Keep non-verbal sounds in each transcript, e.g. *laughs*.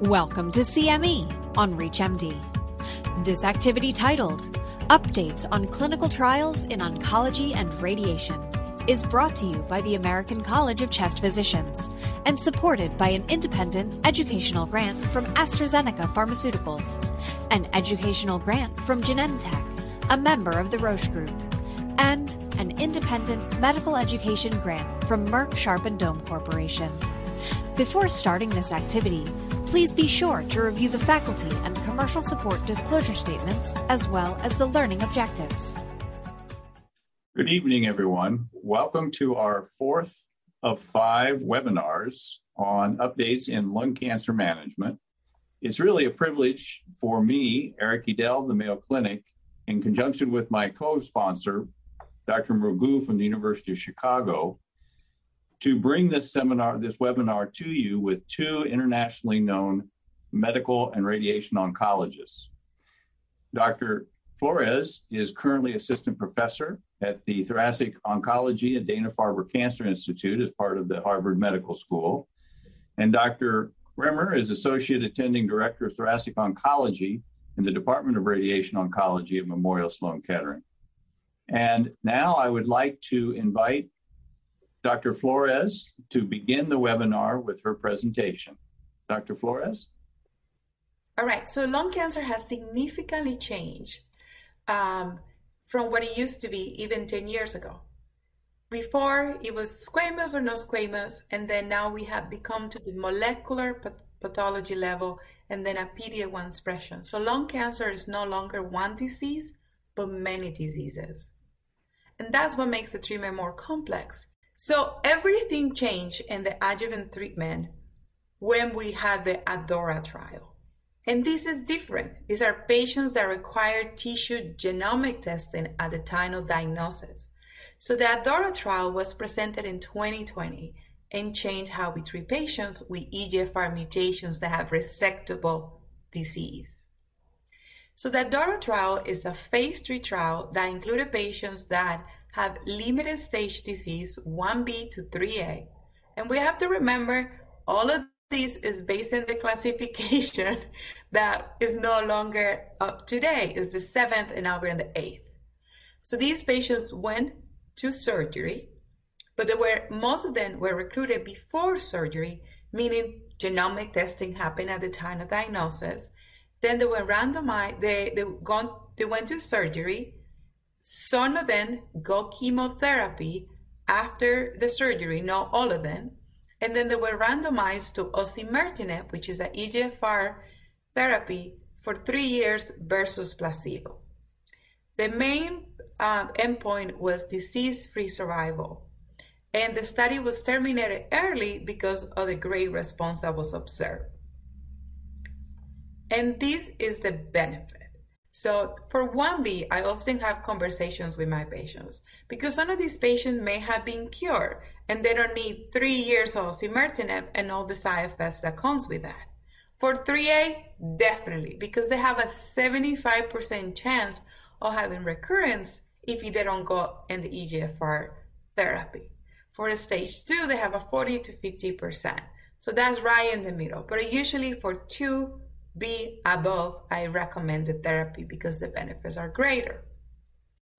Welcome to CME on ReachMD. This activity titled Updates on Clinical Trials in Oncology and Radiation is brought to you by the American College of Chest Physicians and supported by an independent educational grant from AstraZeneca Pharmaceuticals, an educational grant from Genentech, a member of the Roche Group, and an independent medical education grant from Merck Sharp and Dohme Corporation. Before starting this activity, please be sure to review the faculty and commercial support disclosure statements as well as the learning objectives. Good evening, everyone. Welcome to our fourth of five webinars on updates in lung cancer management. It's really a privilege for me, Eric Edell, the Mayo Clinic, in conjunction with my co-sponsor, Dr. Murgu from the University of Chicago, to bring this seminar, this webinar to you with two internationally known medical and radiation oncologists. Dr. Florez is currently assistant professor at the Thoracic Oncology at Dana-Farber Cancer Institute as part of the Harvard Medical School. And Dr. Rimner is associate attending director of thoracic oncology in the Department of Radiation Oncology at Memorial Sloan Kettering. And now I would like to invite Dr. Florez to begin the webinar with her presentation. Dr. Florez? All right, so lung cancer has significantly changed um, from what it used to be even 10 years ago. Before, it was squamous or no squamous, and then now we have become to the molecular pathology level and then a PD-L1 expression. So lung cancer is no longer one disease, but many diseases. And that's what makes the treatment more complex so everything changed in the adjuvant treatment when we had the ADAURA trial. And this is different. These are patients that require tissue genomic testing at the time of diagnosis. So the ADAURA trial was presented in 2020 and changed how we treat patients with EGFR mutations that have resectable disease. So the ADAURA trial is a phase three trial that included patients that have limited stage disease 1B to 3A. And we have to remember all of this is based on the *laughs* classification that is no longer up to date. It's the seventh and now we're in the eighth. So these patients went to surgery, but they were most of them were recruited before surgery, meaning genomic testing happened at the time of diagnosis. Then they were randomized, they, they, gone, they went to surgery, some of them got chemotherapy after the surgery, not all of them. And then they were randomized to osimertinib, which is an EGFR therapy, for three years versus placebo. The main uh, endpoint was disease free survival. And the study was terminated early because of the great response that was observed. And this is the benefit. So for 1B, I often have conversations with my patients because some of these patients may have been cured and they don't need three years of osimertinib and all the side effects that comes with that. For 3A, definitely, because they have a 75% chance of having recurrence if they don't go in the EGFR therapy. For stage two, they have a 40 to 50%. So that's right in the middle. But usually for two be above, I recommend the therapy because the benefits are greater.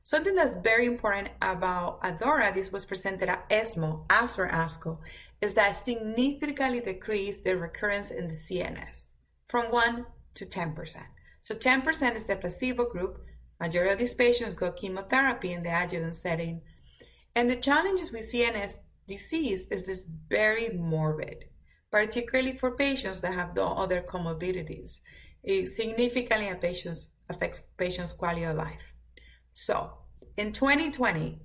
Something that's very important about ADAURA, this was presented at ESMO after ASCO, is that significantly decreased the recurrence in the CNS from 1 to 10%. So 10% is the placebo group. Majority of these patients got chemotherapy in the adjuvant setting. And the challenges with CNS disease is this very morbid particularly for patients that have no other comorbidities. It significantly patients, affects patients' quality of life. So in 2020,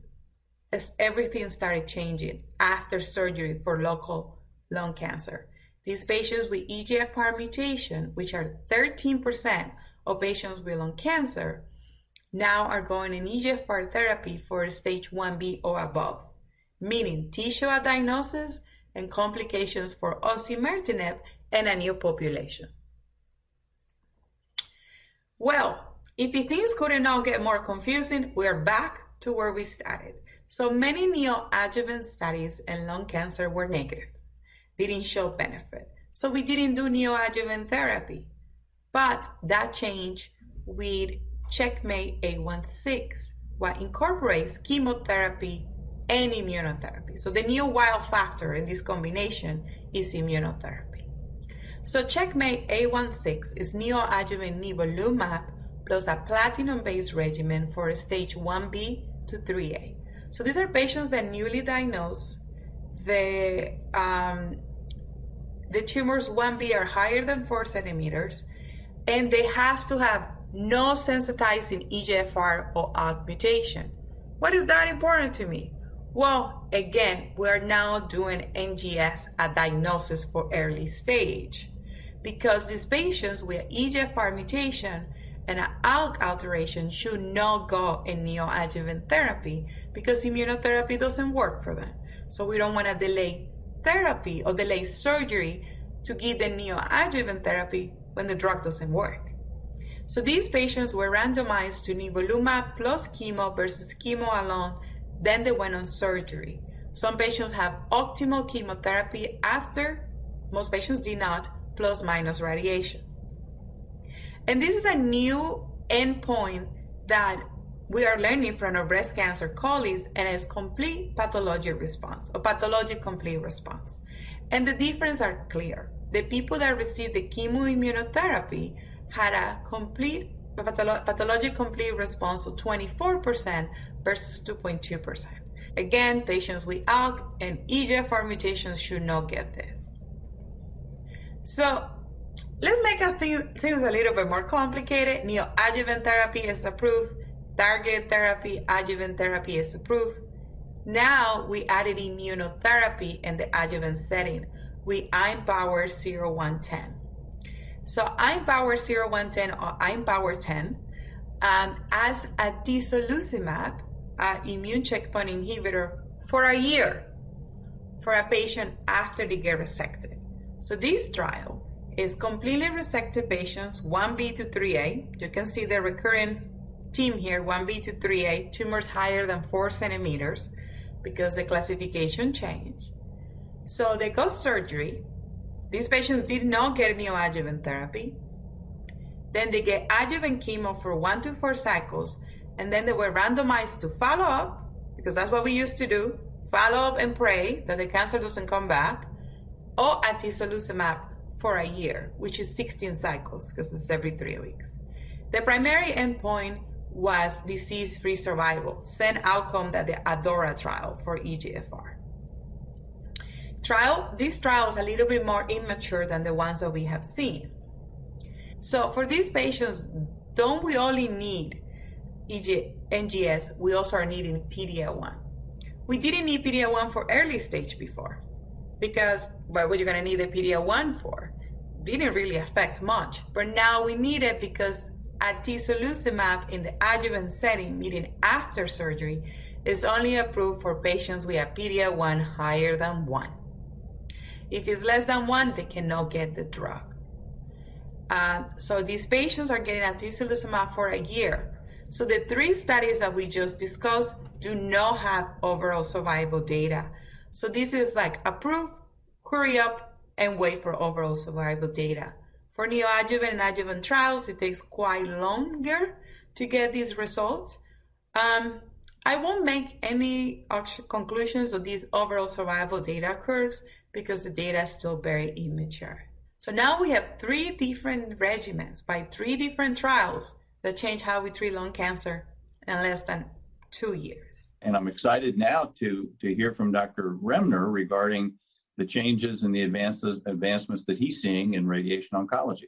as everything started changing after surgery for local lung cancer. These patients with EGFR mutation, which are 13% of patients with lung cancer, now are going in EGFR therapy for stage 1B or above, meaning tissue at diagnosis and complications for osimertinib and a new population. Well, if things couldn't now get more confusing, we're back to where we started. So many neoadjuvant studies in lung cancer were negative, didn't show benefit. So we didn't do neoadjuvant therapy. But that changed with Checkmate 816, what incorporates chemotherapy and immunotherapy. So the new wild factor in this combination is immunotherapy. So Checkmate 816 is neoadjuvant nivolumab plus a platinum-based regimen for stage 1B to 3A. So these are patients that newly diagnosed. The um, the tumors 1B are higher than 4 centimeters, and they have to have no sensitizing EGFR or ALK mutation. What is that important to me? Well, again, we are now doing NGS a diagnosis for early stage because these patients with EGFR mutation and an ALK alteration should not go in neoadjuvant therapy because immunotherapy doesn't work for them. So we don't want to delay therapy or delay surgery to give the neoadjuvant therapy when the drug doesn't work. So these patients were randomized to nivolumab plus chemo versus chemo alone, then they went on surgery. Some patients have optimal chemotherapy after, most patients did not, plus minus radiation. And this is a new endpoint that we are learning from our breast cancer colleagues, and it's complete pathologic response, or pathologic complete response. And the differences are clear. The people that received the chemoimmunotherapy had a complete patholo- pathologic complete response of 24% versus 2.2%. Again, patients with ALK and EGFR mutations should not get this. So let's make things a little bit more complicated. Neoadjuvant therapy is approved. Targeted therapy, adjuvant therapy is approved. Now we added immunotherapy in the adjuvant setting with IMpower 0110. So IMpower 0110 or IMpower 10 um, as a atezolizumab, an immune checkpoint inhibitor, for a year for a patient after they get resected. So this trial is completely resected patients 1B to 3A. You can see the recurrent team here 1B to 3A, tumors higher than 4 centimeters because the classification changed. So they got surgery. These patients did not get neoadjuvant therapy. Then they get adjuvant chemo for one to four cycles, and then they were randomized to follow up because that's what we used to do follow up and pray that the cancer doesn't come back, or atezolizumab for a year, which is 16 cycles because it's every three weeks. The primary endpoint was disease free survival, same outcome that the ADAURA trial for EGFR trial, this trial is a little bit more immature than the ones that we have seen. So for these patients, don't we only need NGS, we also are needing PD-L1. We didn't need PD-L1 for early stage before because what were you going to need a PD-L1 for? Didn't really affect much. But now we need it because atezolizumab in the adjuvant setting, meaning after surgery, is only approved for patients with a PD-L1 higher than 1. If it's less than one, they cannot get the drug. Um, so these patients are getting atezolizumab for a year. So the three studies that we just discussed do not have overall survival data. So this is like approve, hurry up, and wait for overall survival data. For neoadjuvant and adjuvant trials, it takes quite longer to get these results. Um, I won't make any conclusions of these overall survival data curves because the data is still very immature. So now we have three different regimens by three different trials that change how we treat lung cancer in less than two years. And I'm excited now to, to hear from Dr. Rimner regarding the changes and the advances, advancements that he's seeing in radiation oncology.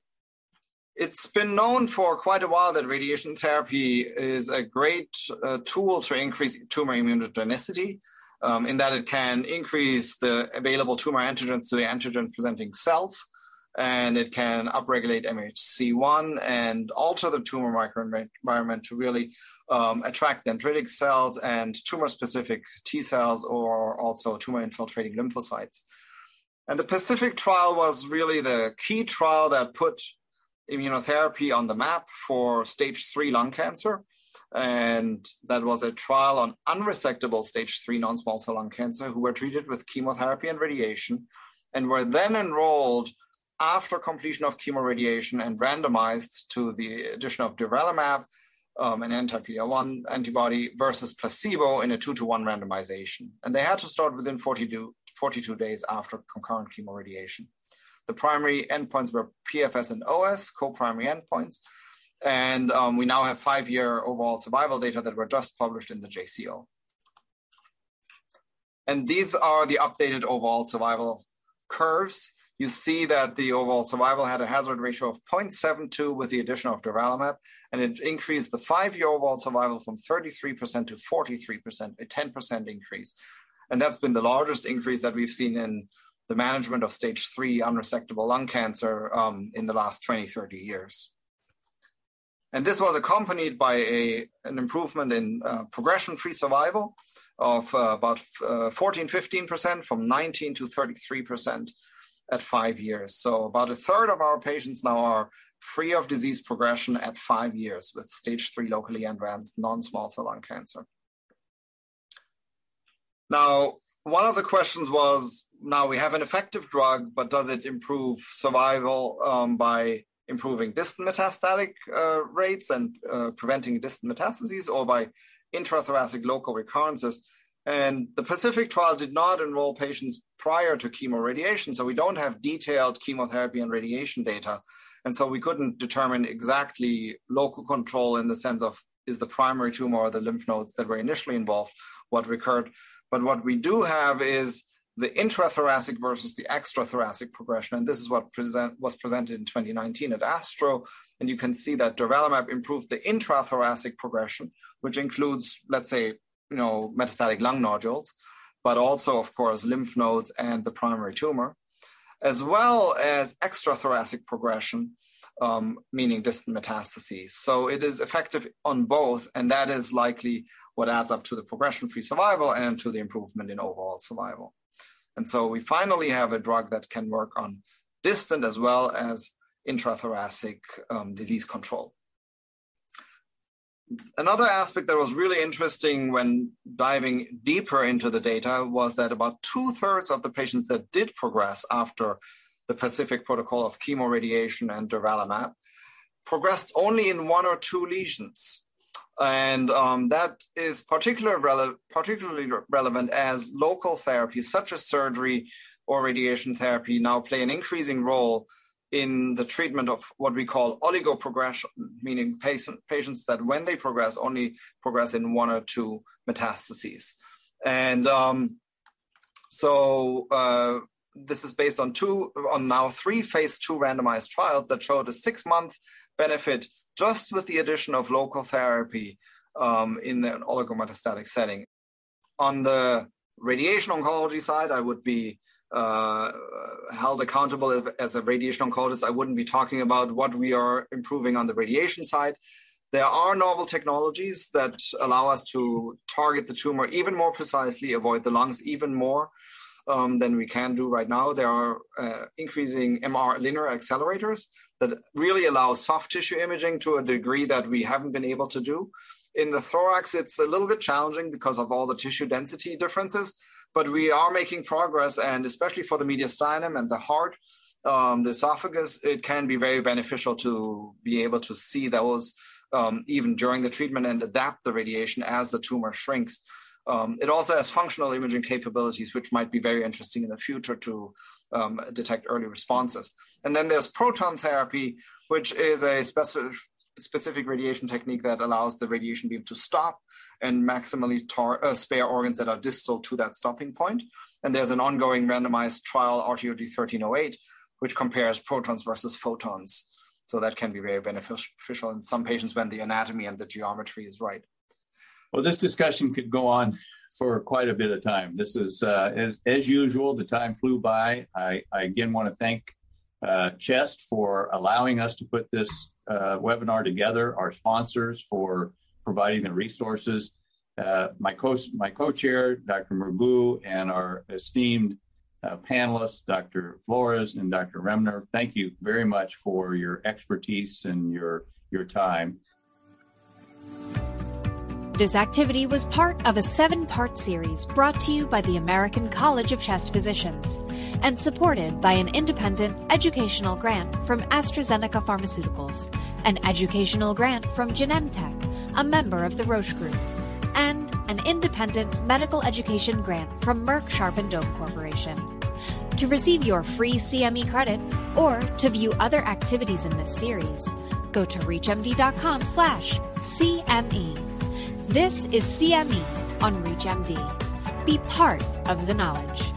It's been known for quite a while that radiation therapy is a great uh, tool to increase tumor immunogenicity um, in that it can increase the available tumor antigens to the antigen presenting cells and it can upregulate MHC1 and alter the tumor microenvironment to really um, attract dendritic cells and tumor specific T cells or also tumor infiltrating lymphocytes. And the Pacific trial was really the key trial that put immunotherapy on the map for stage three lung cancer and that was a trial on unresectable stage three non-small cell lung cancer who were treated with chemotherapy and radiation and were then enrolled after completion of chemoradiation and randomized to the addition of durvalumab, um, an anti-PD-L1 antibody versus placebo in a two to one randomization. And they had to start within 42, 42 days after concurrent chemoradiation. The primary endpoints were PFS and OS, co-primary endpoints. And um, we now have five-year overall survival data that were just published in the JCO. And these are the updated overall survival curves. You see that the overall survival had a hazard ratio of 0.72 with the addition of durvalumab, and it increased the five-year overall survival from 33% to 43%, a 10% increase. And that's been the largest increase that we've seen in the management of stage three unresectable lung cancer um, in the last 20, 30 years. And this was accompanied by a, an improvement in uh, progression free survival of uh, about uh, 14, 15% from 19 to 33% at five years. So, about a third of our patients now are free of disease progression at five years with stage three locally advanced non small cell lung cancer. Now, one of the questions was now we have an effective drug, but does it improve survival um, by improving distant metastatic uh, rates and uh, preventing distant metastases or by intrathoracic local recurrences? And the Pacific trial did not enroll patients prior to chemoradiation, so we don't have detailed chemotherapy and radiation data. And so we couldn't determine exactly local control in the sense of is the primary tumor or the lymph nodes that were initially involved what recurred. But what we do have is the intrathoracic versus the extrathoracic progression. And this is what present, was presented in 2019 at ASTRO. And you can see that durvalumab improved the intrathoracic progression, which includes, let's say, you know, metastatic lung nodules, but also, of course, lymph nodes and the primary tumor, as well as extrathoracic progression, um, meaning distant metastases. So it is effective on both, and that is likely what adds up to the progression-free survival and to the improvement in overall survival. And so we finally have a drug that can work on distant as well as intrathoracic um, disease control. Another aspect that was really interesting when diving deeper into the data was that about two thirds of the patients that did progress after the Pacific protocol of chemoradiation and durvalumab progressed only in one or two lesions. And um, that is particular rele- particularly relevant as local therapies such as surgery or radiation therapy now play an increasing role in the treatment of what we call oligoprogression, meaning patient, patients that when they progress only progress in one or two metastases. And um, so uh, this is based on two, on now three phase two randomized trials that showed a six month benefit just with the addition of local therapy um, in the oligometastatic setting. On the radiation oncology side, I would be uh, held accountable as a radiation oncologist. I wouldn't be talking about what we are improving on the radiation side. There are novel technologies that allow us to target the tumor even more precisely, avoid the lungs even more um, than we can do right now. There are uh, increasing MR linear accelerators that really allow soft tissue imaging to a degree that we haven't been able to do. In the thorax, it's a little bit challenging because of all the tissue density differences, but we are making progress, and especially for the mediastinum and the heart, um, the esophagus, it can be very beneficial to be able to see those um, even during the treatment and adapt the radiation as the tumor shrinks. Um, it also has functional imaging capabilities, which might be very interesting in the future to um, detect early responses. And then there's proton therapy, which is a specific, specific radiation technique that allows the radiation beam to stop and maximally tar- uh, spare organs that are distal to that stopping point. And there's an ongoing randomized trial, RTOG 1308, which compares protons versus photons. So that can be very beneficial in some patients when the anatomy and the geometry is right. Well, this discussion could go on for quite a bit of time. This is, uh, as, as usual, the time flew by. I, I again want to thank uh, CHEST for allowing us to put this uh, webinar together, our sponsors for providing the resources, uh, my, co- my co-chair, Dr. Murgu, and our esteemed uh, panelists, Dr. Florez and Dr. Rimner. Thank you very much for your expertise and your, your time. This activity was part of a seven part series brought to you by the American College of Chest Physicians. And supported by an independent educational grant from AstraZeneca Pharmaceuticals, an educational grant from Genentech, a member of the Roche Group, and an independent medical education grant from Merck Sharp and Dohme Corporation. To receive your free CME credit or to view other activities in this series, go to reachmd.com slash CME. This is CME on ReachMD. Be part of the knowledge.